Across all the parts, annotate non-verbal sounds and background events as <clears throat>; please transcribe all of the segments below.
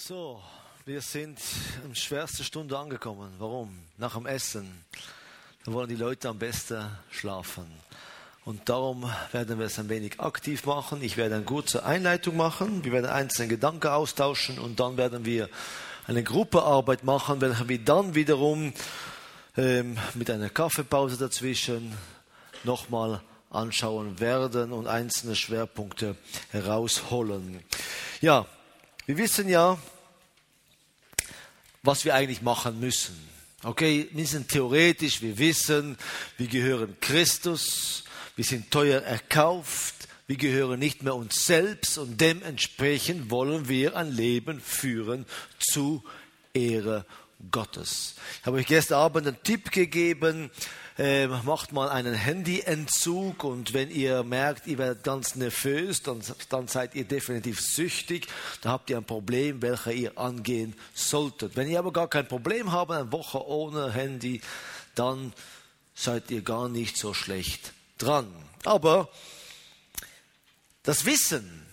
So, wir sind in schwerster Stunde angekommen. Warum? Nach dem Essen. Da wollen die Leute am besten schlafen. Und darum werden wir es ein wenig aktiv machen. Ich werde eine kurze Einleitung machen. Wir werden einzelne Gedanken austauschen und dann werden wir eine Gruppearbeit machen, welche wir dann wiederum ähm, mit einer Kaffeepause dazwischen nochmal anschauen werden und einzelne Schwerpunkte herausholen. Ja, wir wissen ja, was wir eigentlich machen müssen. Okay, wir sind theoretisch, wir wissen, wir gehören Christus, wir sind teuer erkauft, wir gehören nicht mehr uns selbst und dementsprechend wollen wir ein Leben führen zu Ehre Gottes. Ich habe euch gestern Abend einen Tipp gegeben, äh, macht mal einen Handyentzug und wenn ihr merkt, ihr werdet ganz nervös, dann, dann seid ihr definitiv süchtig. Da habt ihr ein Problem, welches ihr angehen solltet. Wenn ihr aber gar kein Problem habt, eine Woche ohne Handy, dann seid ihr gar nicht so schlecht dran. Aber das Wissen,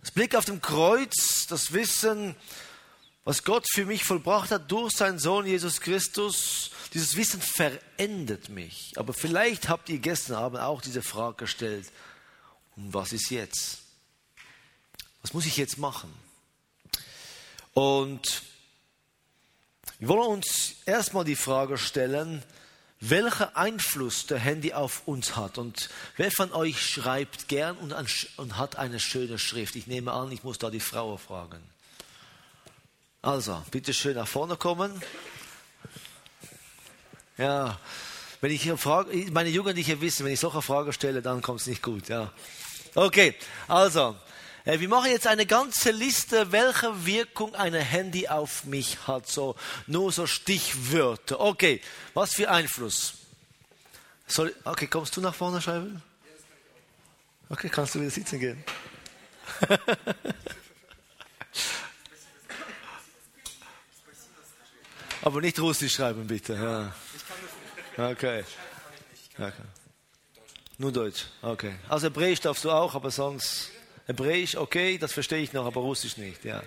das Blick auf dem Kreuz, das Wissen, was Gott für mich vollbracht hat durch seinen Sohn Jesus Christus, dieses Wissen verändert mich. Aber vielleicht habt ihr gestern Abend auch diese Frage gestellt, und was ist jetzt? Was muss ich jetzt machen? Und wir wollen uns erstmal die Frage stellen, welcher Einfluss der Handy auf uns hat. Und wer von euch schreibt gern und, und hat eine schöne Schrift? Ich nehme an, ich muss da die Frau fragen. Also, bitte schön nach vorne kommen. Ja, wenn ich hier frage, meine Jugendlichen wissen, wenn ich solche Fragen stelle, dann kommt es nicht gut. Ja. Okay, also, äh, wir machen jetzt eine ganze Liste, welche Wirkung ein Handy auf mich hat. So, nur so Stichwörter. Okay, was für Einfluss? Soll, okay, kommst du nach vorne, schreiben? Okay, kannst du wieder sitzen gehen? <laughs> Aber nicht Russisch schreiben, bitte. Ja. Okay. okay. Nur Deutsch. Okay. Also Hebräisch darfst du auch, aber sonst Hebräisch, okay, das verstehe ich noch, aber Russisch nicht. Ja,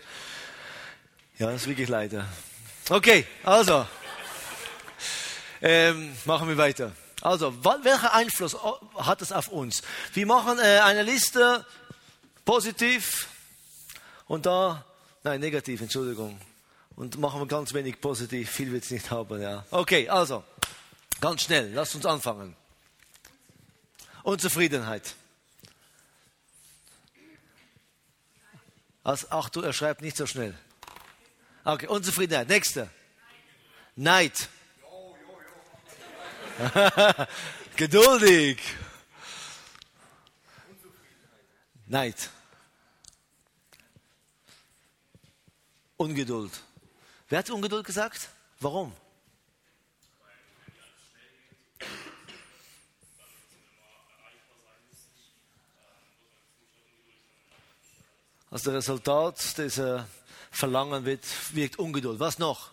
ja das ist wirklich leider. Okay, also ähm, machen wir weiter. Also, welcher Einfluss hat es auf uns? Wir machen äh, eine Liste, positiv und da, nein, negativ, Entschuldigung. Und machen wir ganz wenig positiv, viel wird es nicht haben. Ja. Okay, also. Ganz schnell, lasst uns anfangen. Unzufriedenheit. Ach du, er schreibt nicht so schnell. Okay, Unzufriedenheit. Nächste. Neid. <laughs> Geduldig. Neid. Ungeduld. Wer hat Ungeduld gesagt? Warum? Als der Resultat dieser Verlangen wird, wirkt Ungeduld. Was noch?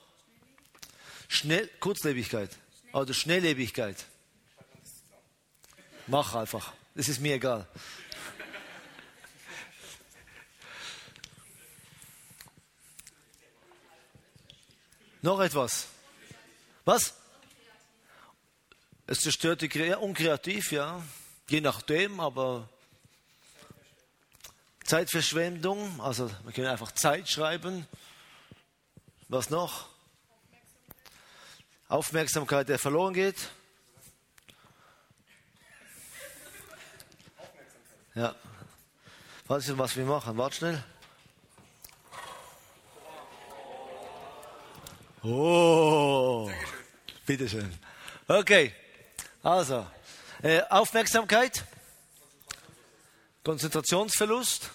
Schnell, Kurzlebigkeit oder Schnelllebigkeit. Mach einfach. Das ist mir egal. Noch etwas. Was? Es zerstört die Kreativität, unkreativ, ja. Je nachdem, aber Zeitverschwendung, also wir können einfach Zeit schreiben. Was noch? Aufmerksamkeit, der verloren geht. Ja. Weißt du, was wir machen? Warte schnell. Oh, bitteschön. Okay, also, äh, Aufmerksamkeit. Konzentrationsverlust.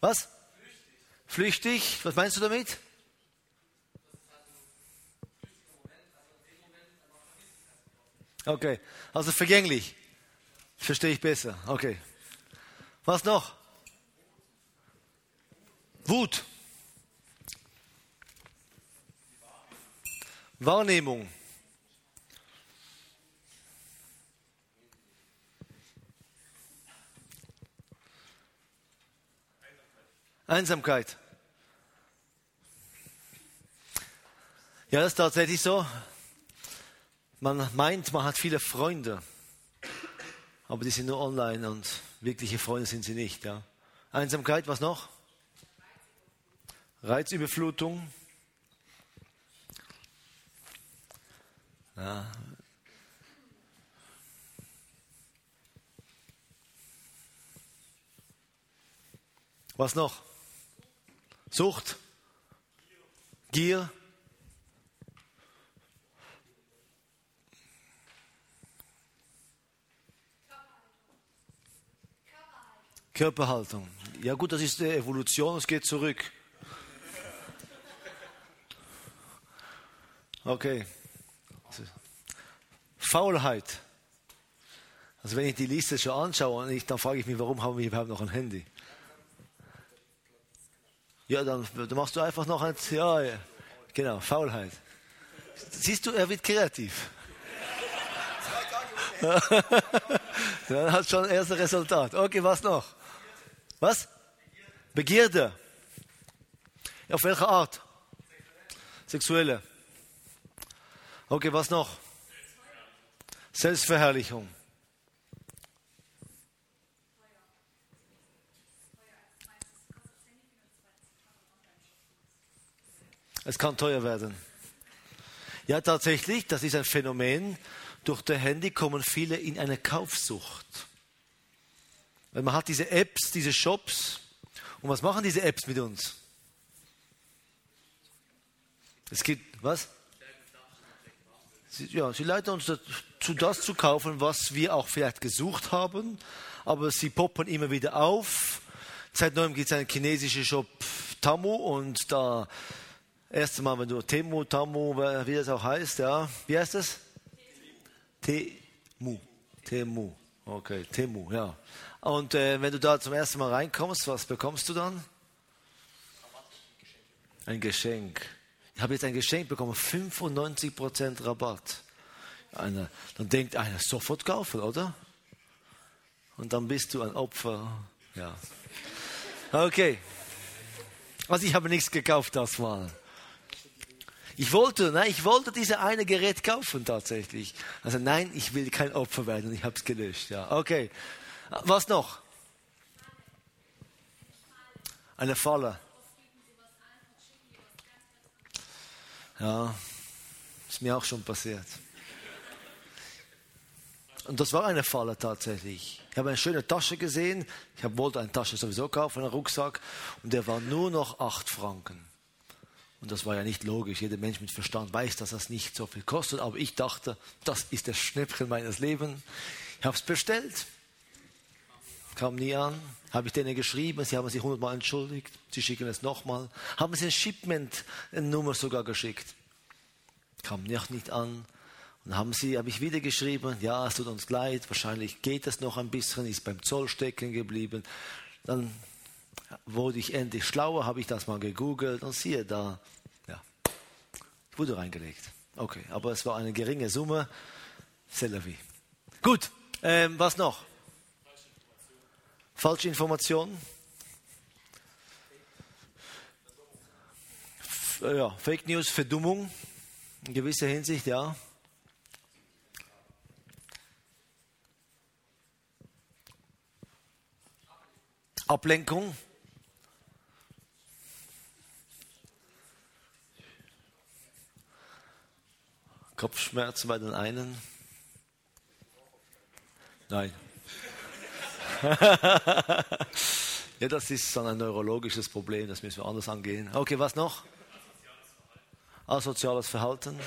Was? Flüchtig. Was meinst du damit? Okay, also vergänglich. Verstehe ich besser. Okay. Was noch? Wut. Wahrnehmung. Einsamkeit. Ja, das ist tatsächlich so. Man meint, man hat viele Freunde, aber die sind nur online und wirkliche Freunde sind sie nicht. Ja. Einsamkeit, was noch? Reizüberflutung. Ja. Was noch? Sucht, Gier, Körperhaltung. Ja gut, das ist die Evolution, es geht zurück. Okay. Faulheit. Also wenn ich die Liste schon anschaue, dann frage ich mich, warum haben wir überhaupt noch ein Handy? Ja, dann, dann machst du einfach noch ein, ja, ja, genau, Faulheit. Siehst du, er wird kreativ. <laughs> dann hat schon ein erstes Resultat. Okay, was noch? Was? Begierde. Auf welche Art? Sexuelle. Okay, was noch? Selbstverherrlichung. Es kann teuer werden. Ja, tatsächlich, das ist ein Phänomen. Durch das Handy kommen viele in eine Kaufsucht. Weil man hat diese Apps, diese Shops. Und was machen diese Apps mit uns? Es gibt, was? Sie, ja, sie leiten uns dazu, das zu kaufen, was wir auch vielleicht gesucht haben. Aber sie poppen immer wieder auf. Seit neuem gibt es einen chinesischen Shop Tamu und da erste Mal, wenn du Temu, Tamu, wie das auch heißt, ja. Wie heißt das? Temu. Temu. Okay, Temu, ja. Und äh, wenn du da zum ersten Mal reinkommst, was bekommst du dann? Ein Geschenk. Ich habe jetzt ein Geschenk bekommen, 95% Rabatt. Eine, dann denkt einer, sofort kaufen, oder? Und dann bist du ein Opfer. Ja. Okay. Also ich habe nichts gekauft das Mal. Ich wollte, nein, ich wollte diese eine Gerät kaufen tatsächlich. Also nein, ich will kein Opfer werden ich habe es gelöscht. Ja, okay. Was noch? Eine Falle. Ja, ist mir auch schon passiert. Und das war eine Falle tatsächlich. Ich habe eine schöne Tasche gesehen. Ich wollte eine Tasche sowieso kaufen, einen Rucksack. Und der war nur noch acht Franken. Und das war ja nicht logisch. Jeder Mensch mit Verstand weiß, dass das nicht so viel kostet. Aber ich dachte, das ist das Schnäppchen meines Lebens. Ich habe es bestellt kam nie an. Habe ich denen geschrieben, sie haben sich hundertmal entschuldigt, sie schicken es nochmal. Haben sie ein Shipment-Nummer sogar geschickt. Kam noch nicht an. Und haben sie, habe ich wieder geschrieben, ja, es tut uns leid, wahrscheinlich geht es noch ein bisschen, ist beim Zoll stecken geblieben. Dann wurde ich endlich schlauer, habe ich das mal gegoogelt und siehe da, ja, wurde reingelegt. Okay, aber es war eine geringe Summe. C'est Gut, ähm, was noch? Falsche Informationen. Ja, Fake News, Verdummung in gewisser Hinsicht, ja. Ablenkung. Kopfschmerzen bei den einen. Nein. <laughs> ja, das ist dann ein neurologisches Problem, das müssen wir anders angehen. Okay, was noch? Asoziales Verhalten.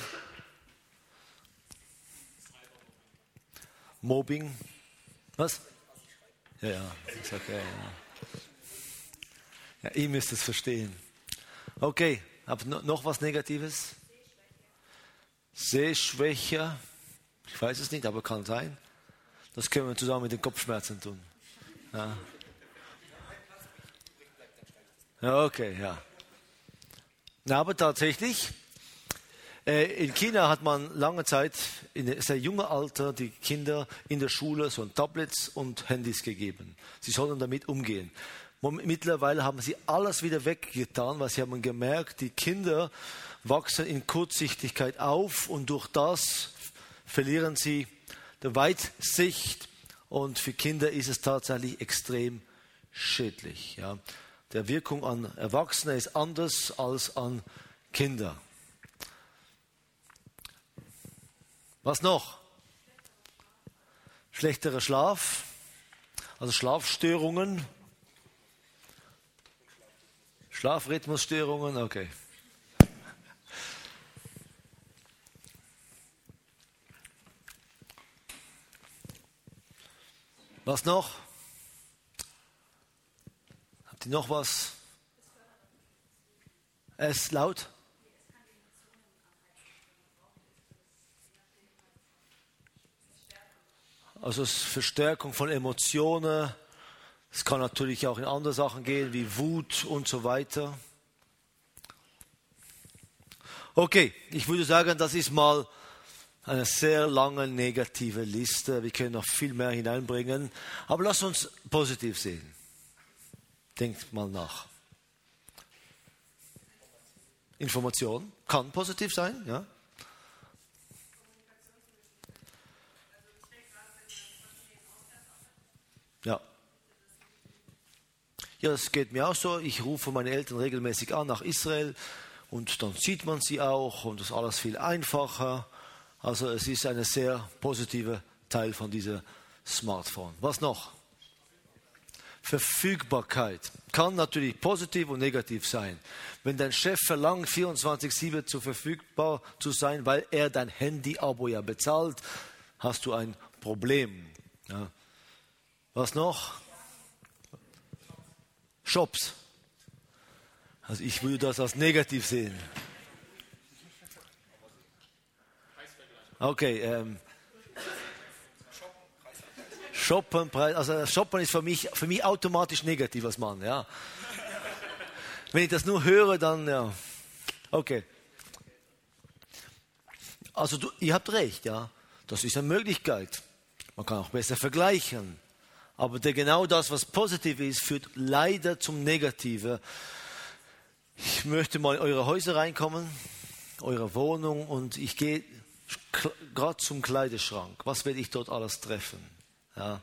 Mobbing. Was? Ja, ja, ist okay. Ja. ja, ihr müsst es verstehen. Okay, habt noch was Negatives? Sehschwäche. Ich weiß es nicht, aber kann sein. Das können wir zusammen mit den Kopfschmerzen tun. Ja. ja okay, ja. Na, aber tatsächlich, äh, in China hat man lange Zeit, in sehr jungem Alter, die Kinder in der Schule so Tablets und Handys gegeben. Sie sollen damit umgehen. Mittlerweile haben sie alles wieder weggetan, weil sie haben gemerkt, die Kinder wachsen in Kurzsichtigkeit auf und durch das verlieren sie die Weitsicht und für Kinder ist es tatsächlich extrem schädlich. Ja. Der Wirkung an Erwachsene ist anders als an Kinder. Was noch? Schlechterer Schlaf, also Schlafstörungen, Schlafrhythmusstörungen, okay. Was noch? Habt ihr noch was? Es ist laut? Also es ist Verstärkung von Emotionen. Es kann natürlich auch in andere Sachen gehen, wie Wut und so weiter. Okay, ich würde sagen, das ist mal eine sehr lange negative Liste. Wir können noch viel mehr hineinbringen. Aber lass uns positiv sehen. Denkt mal nach. Information kann positiv sein, ja. Ja. Das geht mir auch so. Ich rufe meine Eltern regelmäßig an nach Israel und dann sieht man sie auch und das ist alles viel einfacher. Also es ist ein sehr positiver Teil von diesem Smartphone. Was noch? Verfügbarkeit kann natürlich positiv und negativ sein. Wenn dein Chef verlangt, 24-7 zu verfügbar zu sein, weil er dein Handy-Abo ja bezahlt, hast du ein Problem. Ja. Was noch? Shops. Also ich würde das als negativ sehen. Okay, ähm, Shoppen, also Shoppen ist für mich, für mich automatisch negativ als Mann, ja. Wenn ich das nur höre, dann, ja. Okay. Also du, ihr habt recht, ja. Das ist eine Möglichkeit. Man kann auch besser vergleichen. Aber der, genau das, was positiv ist, führt leider zum Negativen. Ich möchte mal in eure Häuser reinkommen, eure Wohnung und ich gehe gerade zum Kleiderschrank. Was werde ich dort alles treffen? Ja,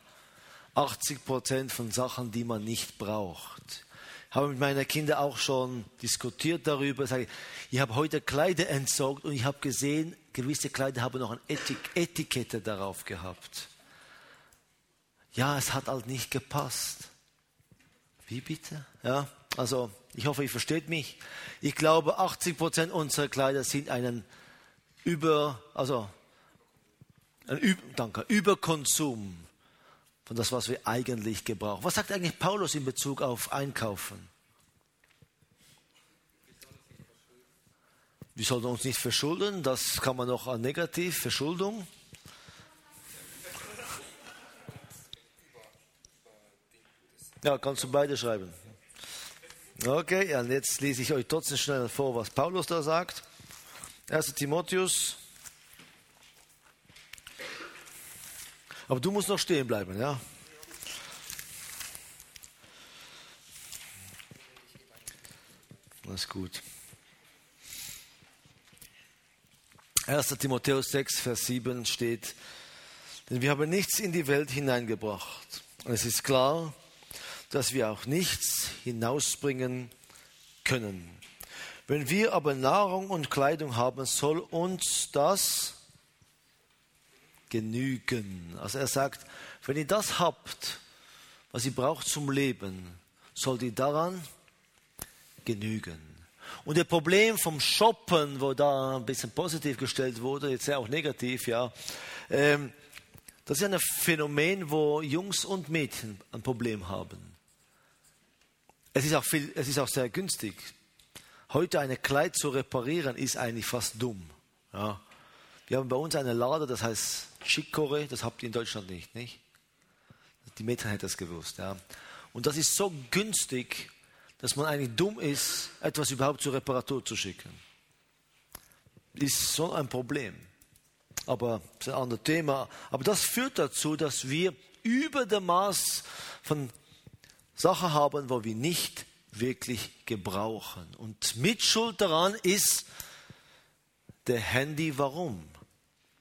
80 Prozent von Sachen, die man nicht braucht. Ich habe mit meinen Kindern auch schon diskutiert darüber. Sage, ich habe heute Kleider entsorgt und ich habe gesehen, gewisse Kleider haben noch eine Etik Etikette darauf gehabt. Ja, es hat halt nicht gepasst. Wie bitte? Ja, also ich hoffe, ihr versteht mich. Ich glaube, 80 Prozent unserer Kleider sind einen über, also ein Üb danke, Überkonsum von das, was wir eigentlich gebrauchen. Was sagt eigentlich Paulus in Bezug auf Einkaufen? Wir sollten uns nicht verschulden, das kann man noch an negativ, Verschuldung. Ja, kannst du beide schreiben. Okay, und jetzt lese ich euch trotzdem schnell vor, was Paulus da sagt. 1. Timotheus. Aber du musst noch stehen bleiben, ja? Das ist gut. 1. Timotheus 6, Vers 7 steht, denn wir haben nichts in die Welt hineingebracht. Und es ist klar, dass wir auch nichts hinausbringen können. Wenn wir aber Nahrung und Kleidung haben, soll uns das genügen. Also er sagt, wenn ihr das habt, was ihr braucht zum Leben, sollt ihr daran genügen. Und das Problem vom Shoppen, wo da ein bisschen positiv gestellt wurde, jetzt ja auch negativ, ja, ähm, das ist ein Phänomen, wo Jungs und Mädchen ein Problem haben. Es ist auch, viel, es ist auch sehr günstig. Heute ein Kleid zu reparieren ist eigentlich fast dumm. Ja. Wir haben bei uns eine Lade, das heißt Chicorée, das habt ihr in Deutschland nicht, nicht? Die Mädchen hätten das gewusst. Ja. Und das ist so günstig, dass man eigentlich dumm ist, etwas überhaupt zur Reparatur zu schicken. Ist so ein Problem. Aber das ist ein anderes Thema. Aber das führt dazu, dass wir über dem Maß von Sachen haben, wo wir nicht wirklich gebrauchen. Und Mitschuld daran ist der Handy. Warum?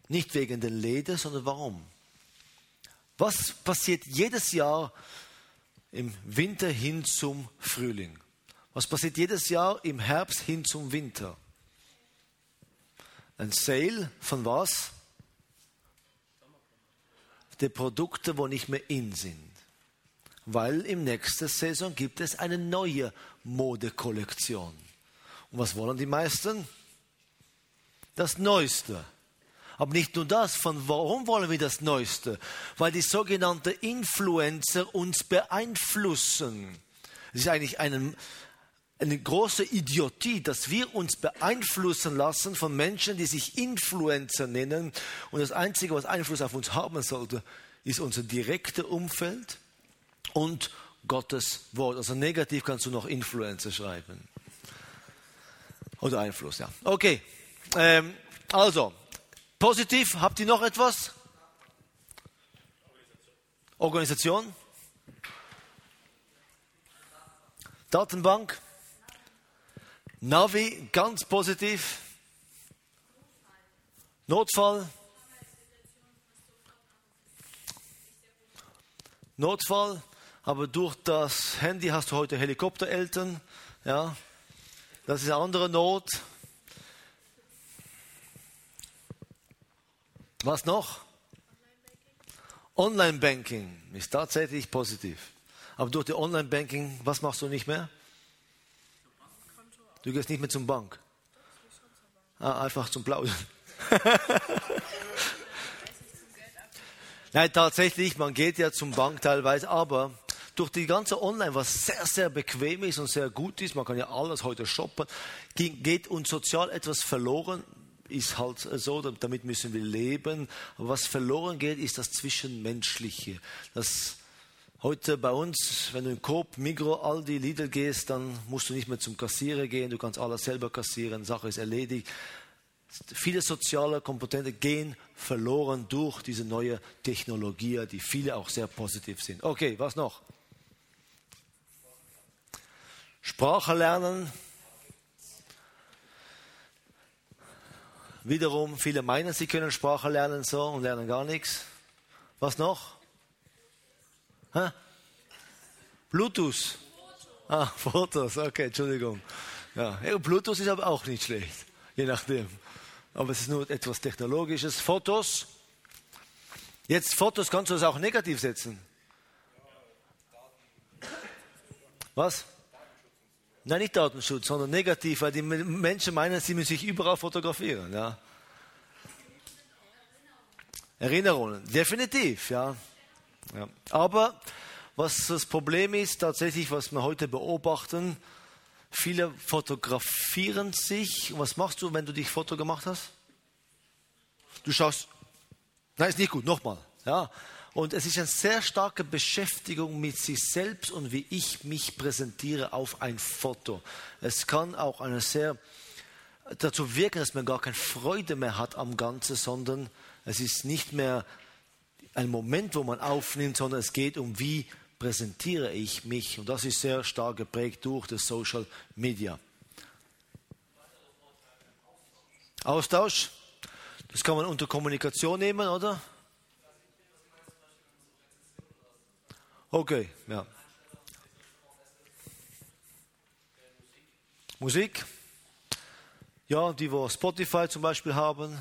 Nicht wegen der Leder, sondern warum? Was passiert jedes Jahr im Winter hin zum Frühling? Was passiert jedes Jahr im Herbst hin zum Winter? Ein Sale von was? Die Produkte, die nicht mehr in sind. Weil im nächsten Saison gibt es eine neue Modekollektion. Und was wollen die meisten? Das Neueste. Aber nicht nur das, von warum wollen wir das Neueste? Weil die sogenannten Influencer uns beeinflussen. Es ist eigentlich eine, eine große Idiotie, dass wir uns beeinflussen lassen von Menschen, die sich Influencer nennen. Und das Einzige, was Einfluss auf uns haben sollte, ist unser direktes Umfeld und Gottes Wort. Also negativ kannst du noch Influencer schreiben. Oder Einfluss, ja. Okay. Ähm, also, Positiv, habt ihr noch etwas? Organisation? Datenbank? Navi, ganz positiv. Notfall? Notfall, aber durch das Handy hast du heute Helikoptereltern, ja. Das ist eine andere Not. Was noch? Online-Banking ist tatsächlich positiv. Aber durch die Online-Banking, was machst du nicht mehr? Du gehst nicht mehr zum Bank. Ah, einfach zum Plaudern. <laughs> Nein, tatsächlich, man geht ja zum Bank teilweise, aber durch die ganze Online, was sehr, sehr bequem ist und sehr gut ist, man kann ja alles heute shoppen, geht uns sozial etwas verloren ist halt so, damit müssen wir leben. Aber was verloren geht, ist das Zwischenmenschliche. Das heute bei uns, wenn du in Coop, Migro, Aldi, Lidl gehst, dann musst du nicht mehr zum Kassierer gehen, du kannst alles selber kassieren, Sache ist erledigt. Viele soziale Komponente gehen verloren durch diese neue Technologie, die viele auch sehr positiv sind. Okay, was noch? Sprache lernen, Wiederum, viele meinen, sie können Sprache lernen so und lernen gar nichts. Was noch? Hä? Bluetooth. Ah, <laughs> Fotos, okay, Entschuldigung. Ja, Bluetooth ist aber auch nicht schlecht, je nachdem. Aber es ist nur etwas Technologisches. Fotos. Jetzt Fotos kannst du es auch negativ setzen. Was? Nein, nicht Datenschutz, sondern negativ, weil die Menschen meinen, sie müssen sich überall fotografieren. Ja. Erinnerungen, definitiv, ja. ja. Aber was das Problem ist, tatsächlich, was wir heute beobachten, viele fotografieren sich. Und was machst du, wenn du dich Foto gemacht hast? Du schaust, nein, ist nicht gut, nochmal. Ja. Und es ist eine sehr starke Beschäftigung mit sich selbst und wie ich mich präsentiere auf ein Foto. Es kann auch eine sehr dazu wirken, dass man gar keine Freude mehr hat am Ganzen, sondern es ist nicht mehr ein Moment, wo man aufnimmt, sondern es geht um, wie präsentiere ich mich. Und das ist sehr stark geprägt durch das Social Media. Austausch, das kann man unter Kommunikation nehmen, oder? Okay, ja. Musik. Ja, die, wo Spotify zum Beispiel haben,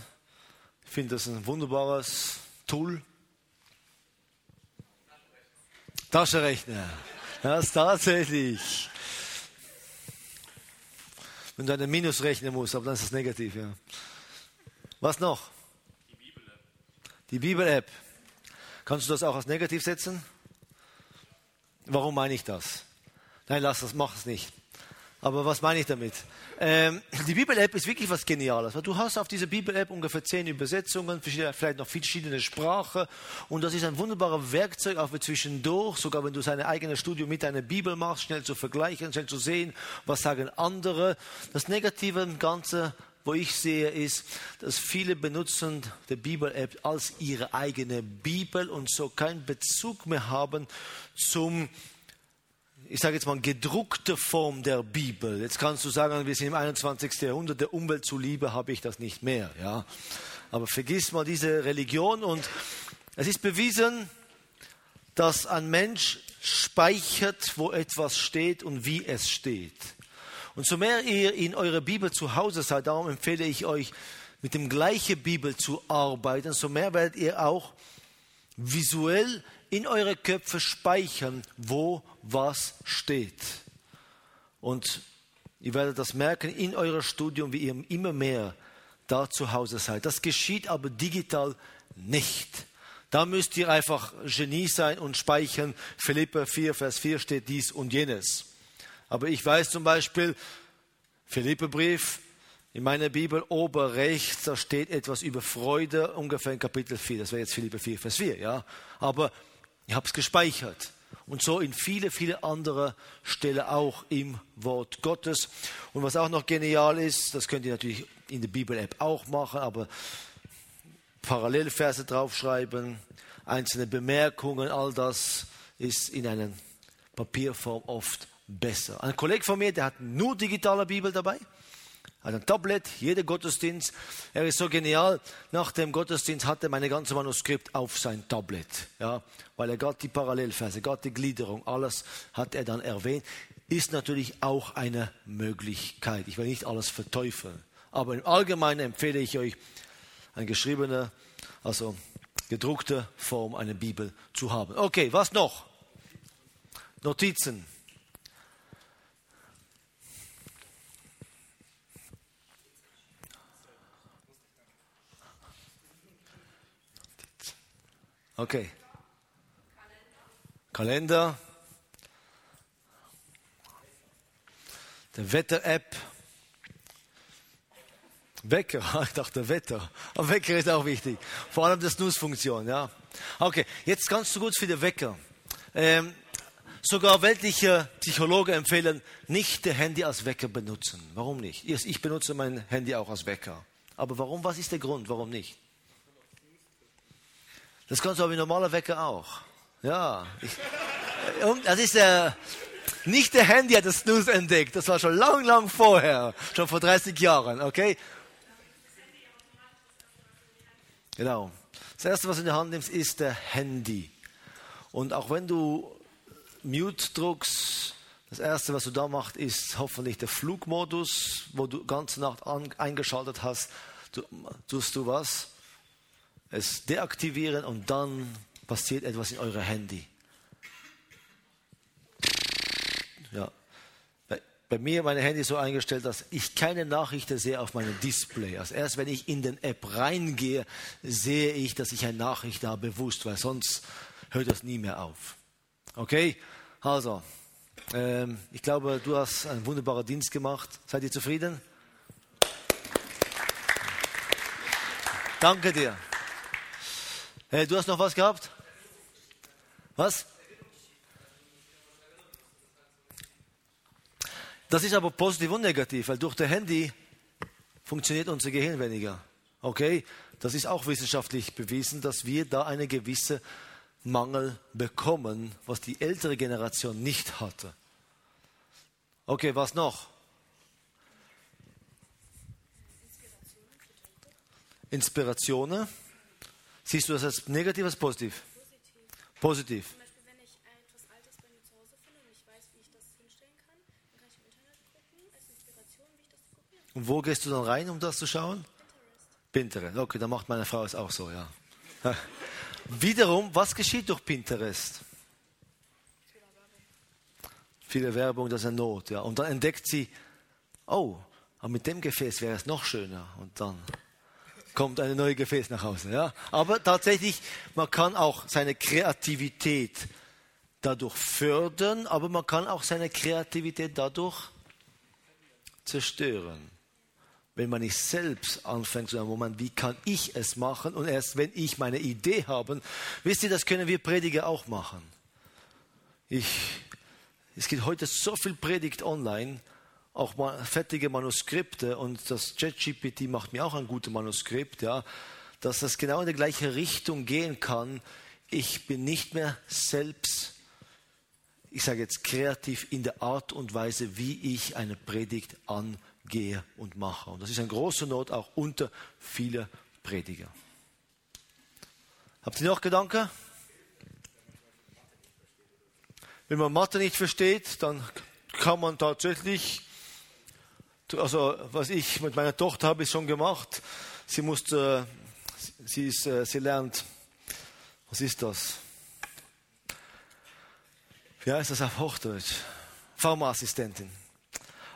ich finde das ein wunderbares Tool. Taschenrechner. Das ist tatsächlich. Wenn du einen Minus rechnen musst, aber dann ist das negativ, ja. Was noch? Die Bibel-App. Die Bibel-App. Kannst du das auch als negativ setzen? Warum meine ich das? Nein, lass das, mach es nicht. Aber was meine ich damit? Ähm, die Bibel-App ist wirklich was Geniales. Du hast auf dieser Bibel-App ungefähr zehn Übersetzungen, vielleicht noch verschiedene Sprachen. Und das ist ein wunderbarer Werkzeug, auch für zwischendurch, sogar wenn du dein eigenes Studium mit deiner Bibel machst, schnell zu vergleichen, schnell zu sehen, was sagen andere. Das Negative im Ganzen, wo ich sehe, ist, dass viele benutzen die Bibel-App als ihre eigene Bibel und so keinen Bezug mehr haben zum ich sage jetzt mal, gedruckte Form der Bibel. Jetzt kannst du sagen, wir sind im 21. Jahrhundert, der Umwelt zuliebe habe ich das nicht mehr. Ja? Aber vergiss mal diese Religion und es ist bewiesen, dass ein Mensch speichert, wo etwas steht und wie es steht. Und so mehr ihr in eurer Bibel zu Hause seid, darum empfehle ich euch, mit dem gleichen Bibel zu arbeiten, so mehr werdet ihr auch visuell in eure Köpfe speichern, wo was steht. Und ihr werdet das merken in eurem Studium, wie ihr immer mehr da zu Hause seid. Das geschieht aber digital nicht. Da müsst ihr einfach Genie sein und speichern. Philippe 4, Vers 4 steht dies und jenes. Aber ich weiß zum Beispiel, Philippe Brief, in meiner Bibel oberrechts, da steht etwas über Freude, ungefähr in Kapitel 4. Das wäre jetzt Philippe 4, Vers 4, ja. Aber ich habe es gespeichert. Und so in viele, viele andere Stellen auch im Wort Gottes. Und was auch noch genial ist, das könnt ihr natürlich in der Bibel-App auch machen, aber Parallelverse draufschreiben, einzelne Bemerkungen, all das ist in einer Papierform oft besser. Ein Kollege von mir, der hat nur digitale Bibel dabei hat ein Tablet, jeder Gottesdienst. Er ist so genial. Nach dem Gottesdienst hat er meine ganze Manuskript auf sein Tablet. Ja, weil er gerade die Parallelverse, gerade die Gliederung, alles hat er dann erwähnt. Ist natürlich auch eine Möglichkeit. Ich will nicht alles verteufeln. Aber im Allgemeinen empfehle ich euch, eine geschriebene, also gedruckte Form eine Bibel zu haben. Okay, was noch? Notizen. Okay. Kalender. Der Wetter-App. Wecker, <laughs> ich dachte Wetter. Aber Wecker ist auch wichtig. Vor allem die Snooze-Funktion, ja. Okay, jetzt ganz gut für den Wecker. Ähm, sogar weltliche Psychologen empfehlen, nicht das Handy als Wecker benutzen. Warum nicht? Ich benutze mein Handy auch als Wecker. Aber warum? Was ist der Grund? Warum nicht? Das kannst du aber wie normaler Wecker auch. Ja. Das ist der, nicht der Handy hat das Snooze entdeckt. Das war schon lang, lang vorher. Schon vor 30 Jahren, okay? Genau. Das erste, was du in die Hand nimmst, ist der Handy. Und auch wenn du Mute druckst, das erste, was du da machst, ist hoffentlich der Flugmodus, wo du ganze Nacht eingeschaltet hast. Du, tust du was? Es deaktivieren und dann passiert etwas in eurem Handy. Ja. Bei, mir mein Handy so eingestellt, dass ich keine Nachrichten sehe auf meinem Display. Also erst wenn ich in den App reingehe, sehe ich, dass ich eine Nachricht habe, bewusst, weil sonst hört das nie mehr auf. Okay? Also, ähm, ich glaube, du hast einen wunderbaren Dienst gemacht. Seid ihr zufrieden? Danke dir. Hey, du hast noch was gehabt? Was? Das ist aber positiv und negativ, weil durch das Handy funktioniert unser Gehirn weniger. Okay? Das ist auch wissenschaftlich bewiesen, dass wir da eine gewisse Mangel bekommen, was die ältere Generation nicht hatte. Okay, was noch? Inspirationen. Siehst du das als negativ oder positiv? Positiv. positiv. Und wo gehst du dann rein, um das zu schauen? Pinterest. Pinterest. Okay, dann macht meine Frau es auch so, ja. <laughs> Wiederum, was geschieht durch Pinterest? Viele Werbung, das ist eine Not, ja. Und dann entdeckt sie, oh, aber mit dem Gefäß wäre es noch schöner. Und dann kommt eine neue Gefäß nach Hause. Ja? Aber tatsächlich, man kann auch seine Kreativität dadurch fördern, aber man kann auch seine Kreativität dadurch zerstören. Wenn man nicht selbst anfängt zu sagen, Moment, wie kann ich es machen? Und erst wenn ich meine Idee habe, wisst ihr, das können wir Prediger auch machen. Ich, es gibt heute so viel Predigt online, auch mal fertige Manuskripte und das ChatGPT macht mir auch ein gutes Manuskript, ja, dass das genau in die gleiche Richtung gehen kann. Ich bin nicht mehr selbst, ich sage jetzt kreativ in der Art und Weise, wie ich eine Predigt angehe und mache. Und das ist eine große Not auch unter vielen Prediger. Habt ihr noch Gedanken? Wenn man Mathe nicht versteht, dann kann man tatsächlich, also was ich mit meiner Tochter habe ich schon gemacht. Sie musste, sie, ist, äh, sie lernt, was ist das? Wie heißt das auf Hochdeutsch? Pharmaassistentin.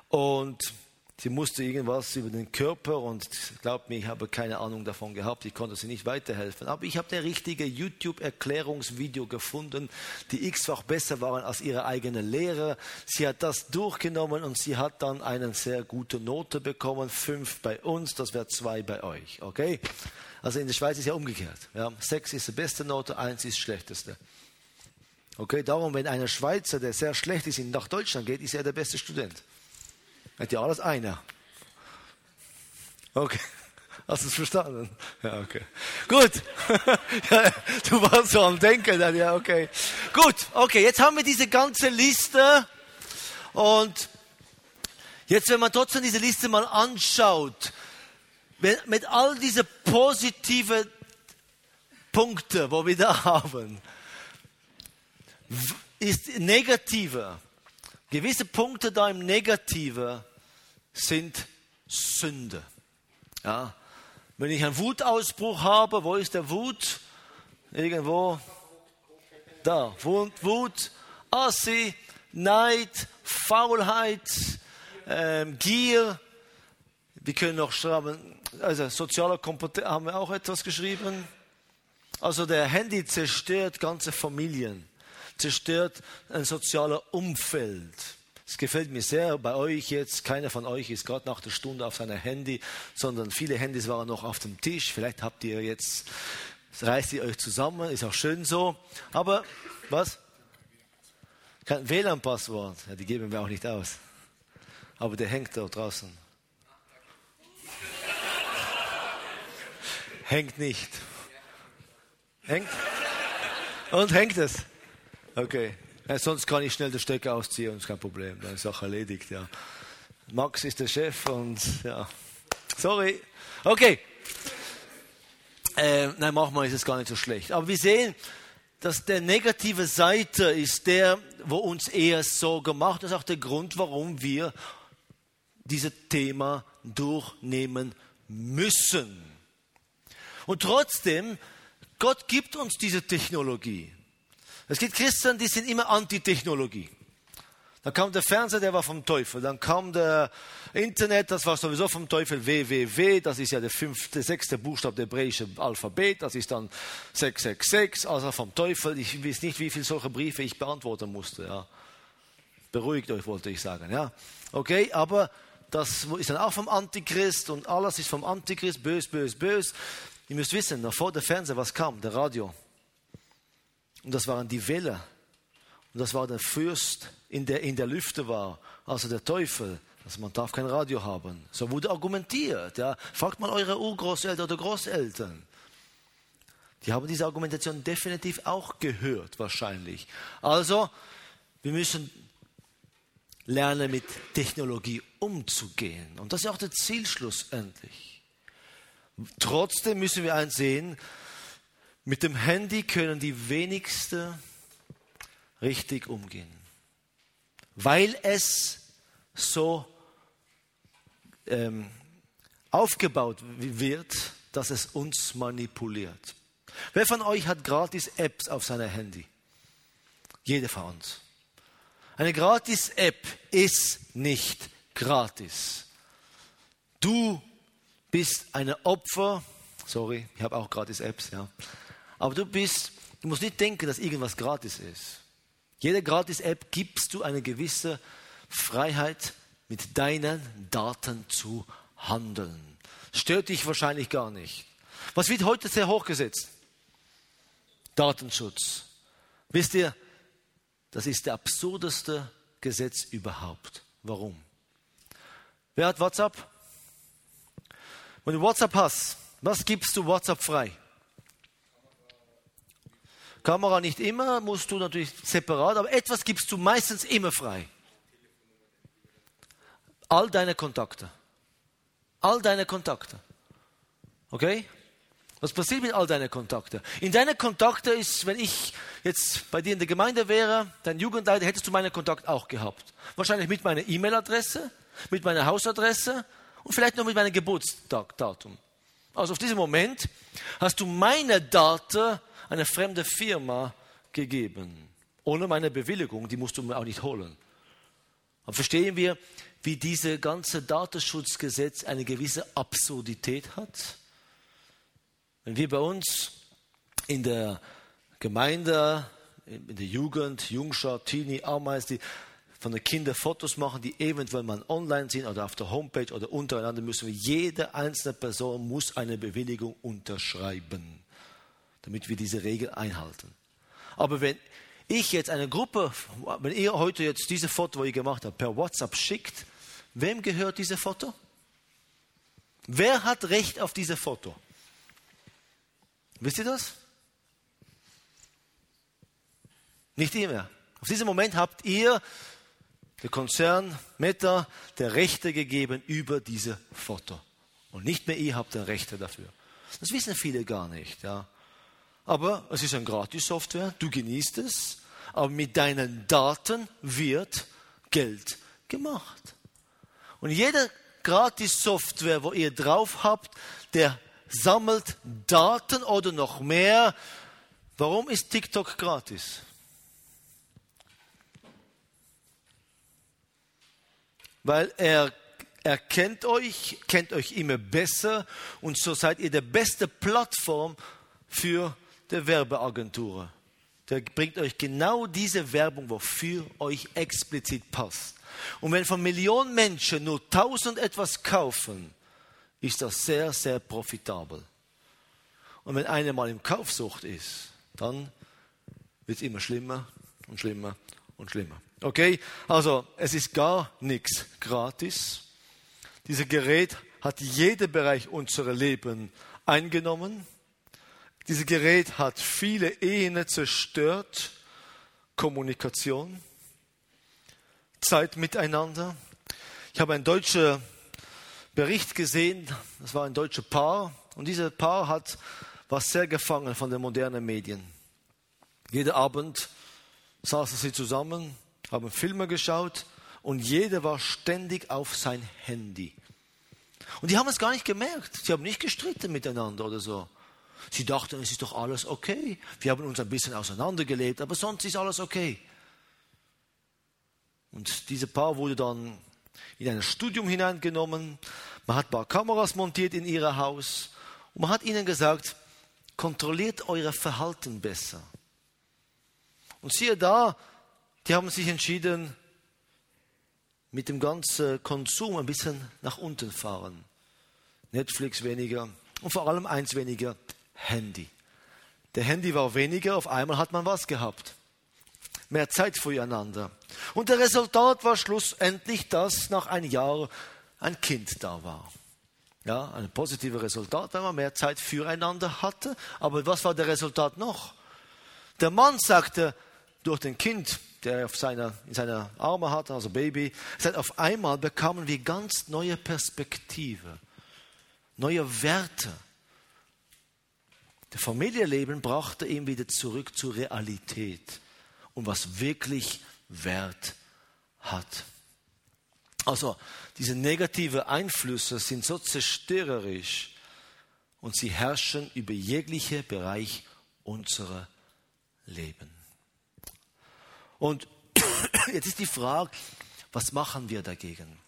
Und sie musste irgendwas über den Körper und glaubt mir, ich habe keine Ahnung davon gehabt, ich konnte sie nicht weiterhelfen. Aber ich habe der richtige YouTube-Erklärungsvideo gefunden, die x-fach besser waren als ihre eigene Lehre. Sie hat das durchgenommen und sie hat dann eine sehr gute Note bekommen, fünf bei uns, das wäre zwei bei euch, okay? Also in der Schweiz ist ja umgekehrt. Ja, sechs ist die beste Note, eins ist die schlechteste. Okay, darum, wenn ein Schweizer, der sehr schlecht ist, nach Deutschland geht, ist er der beste Student. Hat ja alles einer. Okay. Hast du es verstanden? Ja, okay. Gut. <laughs> du warst so am Denken dann, ja, okay. Gut, okay, jetzt haben wir diese ganze Liste und jetzt, wenn man trotzdem diese Liste mal anschaut, mit all diesen positiven Punkten, wo wir da <laughs> haben, ist negativer. Gewisse Punkte da im Negativen sind Sünde. Ja. Wenn ich einen Wutausbruch habe, wo ist der Wut? Irgendwo. Da. Wut, Wut Assi, Neid, Faulheit, ähm, Gier. Wir können noch schreiben, also soziale Kompetenz haben wir auch etwas geschrieben. Also der Handy zerstört ganze Familien zerstört ein soziales Umfeld. Es gefällt mir sehr bei euch jetzt. Keiner von euch ist gerade nach der Stunde auf seinem Handy, sondern viele Handys waren noch auf dem Tisch. Vielleicht habt ihr jetzt, reißt ihr euch zusammen, ist auch schön so. Aber was? Kein WLAN-Passwort. Ja, die geben wir auch nicht aus. Aber der hängt da draußen. hängt nicht. Hängt? Und hängt es? Okay. Ja, sonst kann ich schnell den Stecker ausziehen und ist kein Problem. Dann ist auch erledigt, ja. Max ist der Chef und ja. Sorry. Okay. Äh, nein, manchmal ist es gar nicht so schlecht. Aber wir sehen, dass der negative Seite ist der, wo uns eher so gemacht. Das ist auch der Grund, warum wir dieses Thema durchnehmen müssen. Und trotzdem, Gott gibt uns diese Technologie. Es gibt Christen, die sind immer Antitechnologie. Dann kam der Fernseher, der war vom Teufel. Dann kam der Internet, das war sowieso vom Teufel. www, das ist ja der fünfte, sechste Buchstabe der hebräischen Alphabet. Das ist dann 666, also vom Teufel. Ich weiß nicht, wie viele solche Briefe ich beantworten musste. Ja. Beruhigt euch, wollte ich sagen. Ja. Okay, aber das ist dann auch vom Antichrist und alles ist vom Antichrist, bös, bös, bös. Ihr müsst wissen, noch vor der Fernseher, was kam? Der Radio. Und das waren die Welle. Und das war der Fürst, in der in der Lüfte war, also der Teufel. Also man darf kein Radio haben. So wurde argumentiert. Ja. Fragt mal eure Urgroßeltern oder Großeltern. Die haben diese Argumentation definitiv auch gehört, wahrscheinlich. Also, wir müssen lernen, mit Technologie umzugehen. Und das ist auch der Zielschluss endlich. Trotzdem müssen wir eins sehen, mit dem Handy können die wenigsten richtig umgehen, weil es so ähm, aufgebaut wird, dass es uns manipuliert. Wer von euch hat gratis Apps auf seinem Handy? Jeder von uns. Eine gratis App ist nicht gratis. Du bist ein Opfer. Sorry, ich habe auch gratis Apps, ja. Aber du bist, du musst nicht denken, dass irgendwas gratis ist. Jede Gratis-App gibst du eine gewisse Freiheit, mit deinen Daten zu handeln. Stört dich wahrscheinlich gar nicht. Was wird heute sehr hochgesetzt? Datenschutz. Wisst ihr, das ist der absurdeste Gesetz überhaupt. Warum? Wer hat WhatsApp? Wenn du WhatsApp hast, was gibst du WhatsApp frei? Kamera nicht immer, musst du natürlich separat, aber etwas gibst du meistens immer frei. All deine Kontakte. All deine Kontakte. Okay? Was passiert mit all deinen Kontakten? In deinen Kontakten ist, wenn ich jetzt bei dir in der Gemeinde wäre, dein Jugendleiter, hättest du meinen Kontakt auch gehabt. Wahrscheinlich mit meiner E-Mail-Adresse, mit meiner Hausadresse und vielleicht noch mit meinem Geburtsdatum. Also auf diesem Moment hast du meine Daten einer fremden Firma gegeben. Ohne meine Bewilligung, die musst du mir auch nicht holen. Aber verstehen wir, wie dieses ganze Datenschutzgesetz eine gewisse Absurdität hat? Wenn wir bei uns in der Gemeinde, in der Jugend, Jungschar, Teenie, Ameis, die von den Kindern Fotos machen, die eventuell mal online sind oder auf der Homepage oder untereinander, müssen wir, jede einzelne Person muss eine Bewilligung unterschreiben, damit wir diese Regel einhalten. Aber wenn ich jetzt eine Gruppe, wenn ihr heute jetzt diese Foto, wo ihr gemacht habt, per WhatsApp schickt, wem gehört diese Foto? Wer hat Recht auf diese Foto? Wisst ihr das? Nicht ihr mehr. Auf diesen Moment habt ihr, der Konzern Meta, der Rechte gegeben über diese Foto. Und nicht mehr ihr habt die Rechte dafür. Das wissen viele gar nicht. Ja. Aber es ist eine Gratis-Software, du genießt es, aber mit deinen Daten wird Geld gemacht. Und jede Gratis-Software, wo ihr drauf habt, der sammelt Daten oder noch mehr. Warum ist TikTok gratis? Weil er erkennt euch, kennt euch immer besser und so seid ihr die beste Plattform für die Werbeagentur. Der bringt euch genau diese Werbung, wofür euch explizit passt. Und wenn von Millionen Menschen nur tausend etwas kaufen, ist das sehr, sehr profitabel. Und wenn einer mal im Kaufsucht ist, dann wird es immer schlimmer und schlimmer und schlimmer. Okay, also es ist gar nichts gratis. Dieses Gerät hat jeden Bereich unserer Leben eingenommen. Dieses Gerät hat viele Ehen zerstört. Kommunikation, Zeit miteinander. Ich habe ein deutscher Bericht gesehen, das war ein deutsches Paar und dieses Paar hat was sehr gefangen von den modernen Medien. Jeden Abend saßen sie zusammen, haben Filme geschaut und jeder war ständig auf sein Handy. Und die haben es gar nicht gemerkt. Sie haben nicht gestritten miteinander oder so. Sie dachten, es ist doch alles okay. Wir haben uns ein bisschen auseinandergelebt, aber sonst ist alles okay. Und dieses Paar wurde dann in ein Studium hineingenommen. Man hat ein paar Kameras montiert in ihr Haus und man hat ihnen gesagt, kontrolliert euer Verhalten besser. Und siehe da, die haben sich entschieden, mit dem ganzen Konsum ein bisschen nach unten fahren. Netflix weniger und vor allem eins weniger, Handy. Der Handy war weniger, auf einmal hat man was gehabt mehr Zeit füreinander. Und der Resultat war schlussendlich, dass nach einem Jahr ein Kind da war. Ja, ein positives Resultat, wenn man mehr Zeit füreinander hatte. Aber was war der Resultat noch? Der Mann sagte durch den Kind, der auf seiner, in seiner Arme hatte, also Baby, sagt, auf einmal bekamen wir ganz neue Perspektive, neue Werte. Das Familienleben brachte ihn wieder zurück zur Realität und was wirklich Wert hat. Also diese negativen Einflüsse sind so zerstörerisch und sie herrschen über jegliche Bereich unserer Leben. Und <clears throat> jetzt ist die Frage, was machen wir dagegen?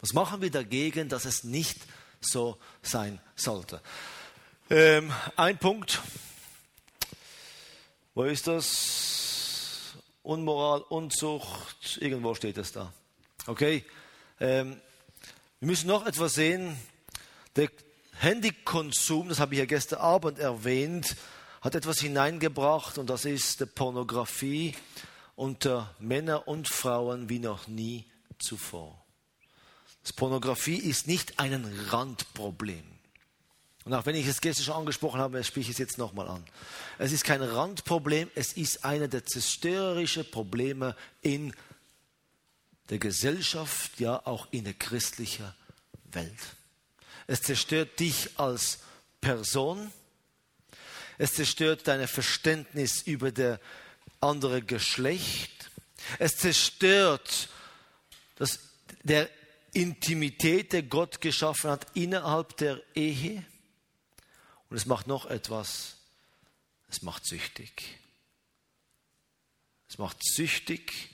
Was machen wir dagegen, dass es nicht so sein sollte? Ähm, ein Punkt, wo ist das? Unmoral, Unzucht, irgendwo steht es da. Okay? Ähm, wir müssen noch etwas sehen. Der Handykonsum, das habe ich ja gestern Abend erwähnt, hat etwas hineingebracht und das ist die Pornografie unter Männer und Frauen wie noch nie zuvor. Das Pornografie ist nicht ein Randproblem. Und auch wenn ich es gestern schon angesprochen habe, spreche ich es jetzt nochmal an. Es ist kein Randproblem, es ist einer der zerstörerischen Probleme in der Gesellschaft, ja auch in der christlichen Welt. Es zerstört dich als Person. Es zerstört dein Verständnis über das andere Geschlecht. Es zerstört das, der Intimität, der Gott geschaffen hat innerhalb der Ehe. Und es macht noch etwas. Es macht süchtig. Es macht süchtig,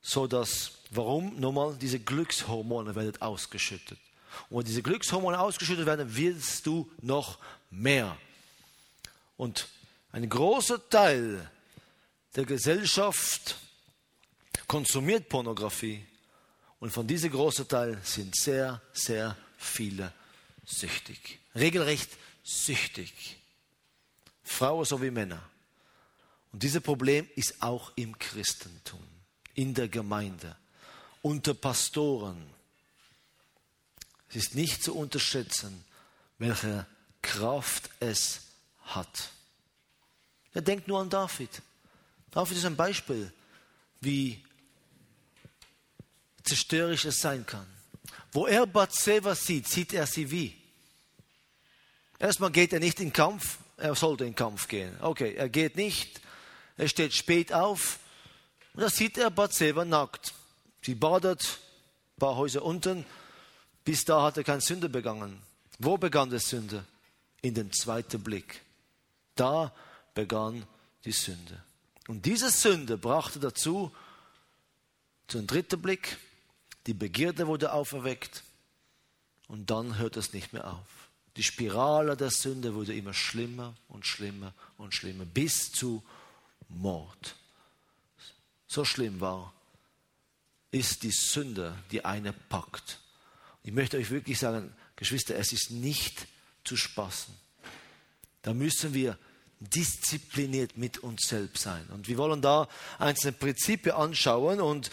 so dass, warum? Nochmal, diese Glückshormone werden ausgeschüttet. Und wenn diese Glückshormone ausgeschüttet werden, willst du noch mehr. Und ein großer Teil der Gesellschaft konsumiert Pornografie. Und von diesem großen Teil sind sehr, sehr viele süchtig regelrecht süchtig. Frauen sowie Männer. Und dieses Problem ist auch im Christentum, in der Gemeinde, unter Pastoren. Es ist nicht zu unterschätzen, welche Kraft es hat. Ja, denkt nur an David. David ist ein Beispiel, wie zerstörerisch es sein kann. Wo er Bathseba sieht, sieht er sie wie? Erstmal geht er nicht in Kampf, er sollte in Kampf gehen. Okay, er geht nicht, er steht spät auf und da sieht er Bathseba nackt. Sie badet ein paar Häuser unten, bis da hat er keine Sünde begangen. Wo begann die Sünde? In dem zweiten Blick. Da begann die Sünde. Und diese Sünde brachte dazu, zum dritten Blick, die Begierde wurde auferweckt und dann hört es nicht mehr auf. Die Spirale der Sünde wurde immer schlimmer und schlimmer und schlimmer bis zu Mord. So schlimm war, ist die Sünde, die eine packt. Ich möchte euch wirklich sagen, Geschwister, es ist nicht zu spaßen. Da müssen wir diszipliniert mit uns selbst sein. Und wir wollen da einzelne Prinzipien anschauen und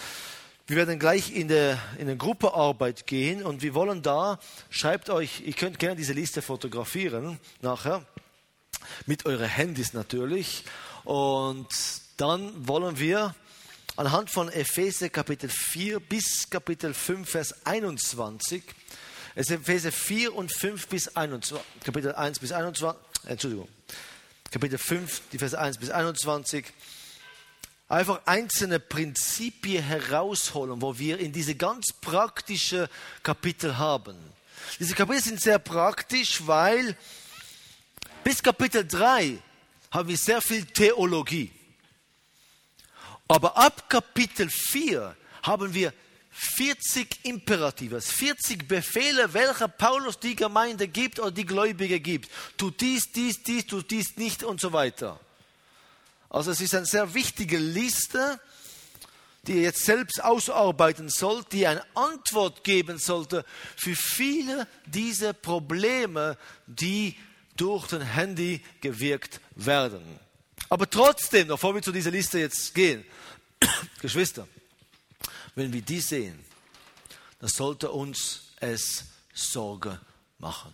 wir werden gleich in, der, in eine Gruppearbeit gehen und wir wollen da, schreibt euch, ihr könnt gerne diese Liste fotografieren nachher, mit euren Handys natürlich. Und dann wollen wir anhand von Epheser Kapitel 4 bis Kapitel 5, Vers 21, es ist Epheser 4 und 5 bis 21, Kapitel 1 bis 21, Entschuldigung, Kapitel 5, die Verse 1 bis 21, einfach einzelne Prinzipien herausholen, wo wir in diese ganz praktische Kapitel haben. Diese Kapitel sind sehr praktisch, weil bis Kapitel 3 haben wir sehr viel Theologie. Aber ab Kapitel 4 haben wir 40 Imperative, 40 Befehle, welche Paulus die Gemeinde gibt oder die Gläubige gibt. Tu dies, dies, dies, tu dies nicht und so weiter. Also es ist eine sehr wichtige Liste, die ihr jetzt selbst ausarbeiten sollt, die eine Antwort geben sollte für viele dieser Probleme, die durch den Handy gewirkt werden. Aber trotzdem, bevor wir zu dieser Liste jetzt gehen, <coughs> Geschwister, wenn wir die sehen, dann sollte uns es Sorge machen.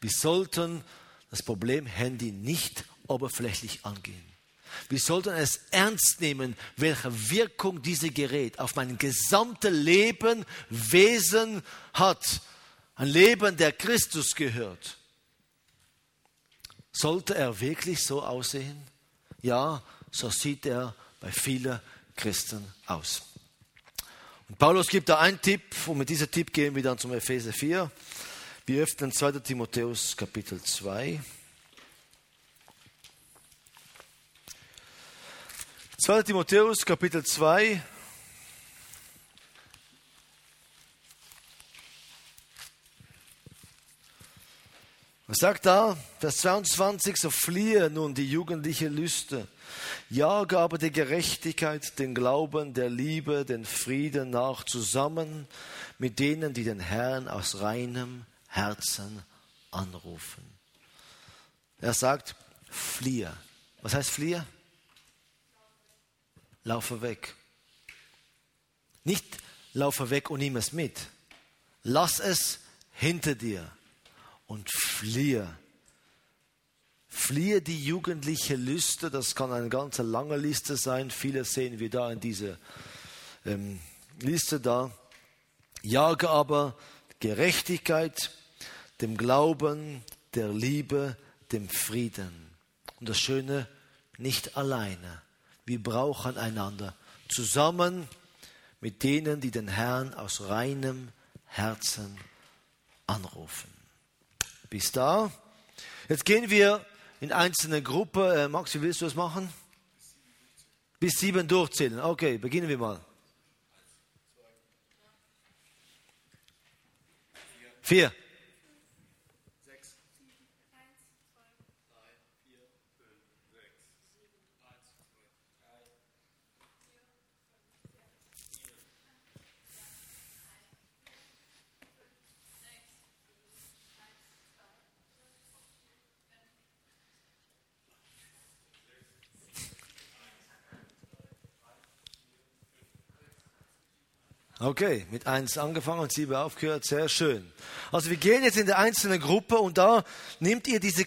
Wir sollten das Problem Handy nicht oberflächlich angehen. Wir sollten es ernst nehmen, welche Wirkung dieses Gerät auf mein gesamtes Leben, Wesen hat. Ein Leben, der Christus gehört. Sollte er wirklich so aussehen? Ja, so sieht er bei vielen Christen aus. Und Paulus gibt da einen Tipp, und mit diesem Tipp gehen wir dann zum Epheser 4. Wir öffnen 2. Timotheus Kapitel 2. 2. Timotheus Kapitel 2. Was sagt da? Vers 22, so fliehe nun die jugendliche Lüste. Jage aber die Gerechtigkeit, den Glauben, der Liebe, den Frieden nach zusammen mit denen, die den Herrn aus reinem Herzen anrufen. Er sagt, fliehe. Was heißt fliehe? Laufe weg. Nicht laufe weg und nimm es mit. Lass es hinter dir. und fliehe. Fliehe die jugendliche Lüste, das kann eine ganz lange Liste sein. Viele sehen wir da in dieser ähm, Liste da. Jage aber Gerechtigkeit, dem Glauben, der Liebe, dem Frieden. Und das Schöne, nicht alleine. Wir brauchen einander. Zusammen mit denen, die den Herrn aus reinem Herzen anrufen. Bis da. Jetzt gehen wir in einzelne Gruppen. Äh, Max, willst du das machen? Bis sieben durchzählen. Okay, beginnen wir mal. Vier. Okay, mit eins angefangen und sieben aufgehört, sehr schön. Also wir gehen jetzt in die einzelne Gruppe und da nehmt ihr diese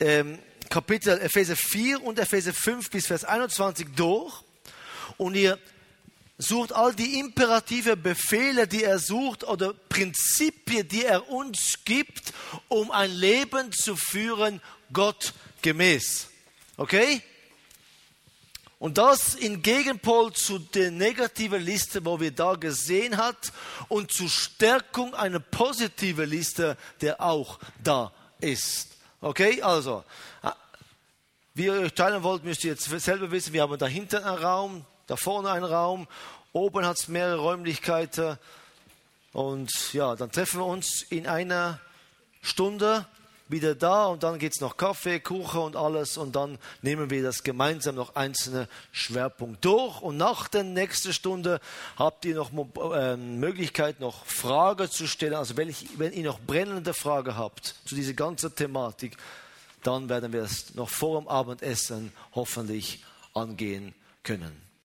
ähm, Kapitel Epheser 4 und Epheser 5 bis Vers 21 durch und ihr sucht all die imperative Befehle, die er sucht oder Prinzipien, die er uns gibt, um ein Leben zu führen, Gott gemäß. Okay? Und das in Gegenpol zu der negativen Liste, wo wir da gesehen hat, und zur Stärkung einer positiven Liste, der auch da ist. Okay, also, ah, wie ihr euch teilen wollt, müsst ihr jetzt selber wissen, wir haben da hinten einen Raum, da vorne einen Raum, oben hat es mehrere Räumlichkeiten. Und ja, dann treffen wir uns in einer Stunde wieder da und dann geht es noch Kaffee, Kuchen und alles und dann nehmen wir das gemeinsam noch einzelne Schwerpunkte durch und nach der nächsten Stunde habt ihr noch äh, Möglichkeit, noch Fragen zu stellen. Also wenn, ich, wenn ihr noch brennende Fragen habt zu dieser ganzen Thematik, dann werden wir es noch vor dem Abendessen hoffentlich angehen können.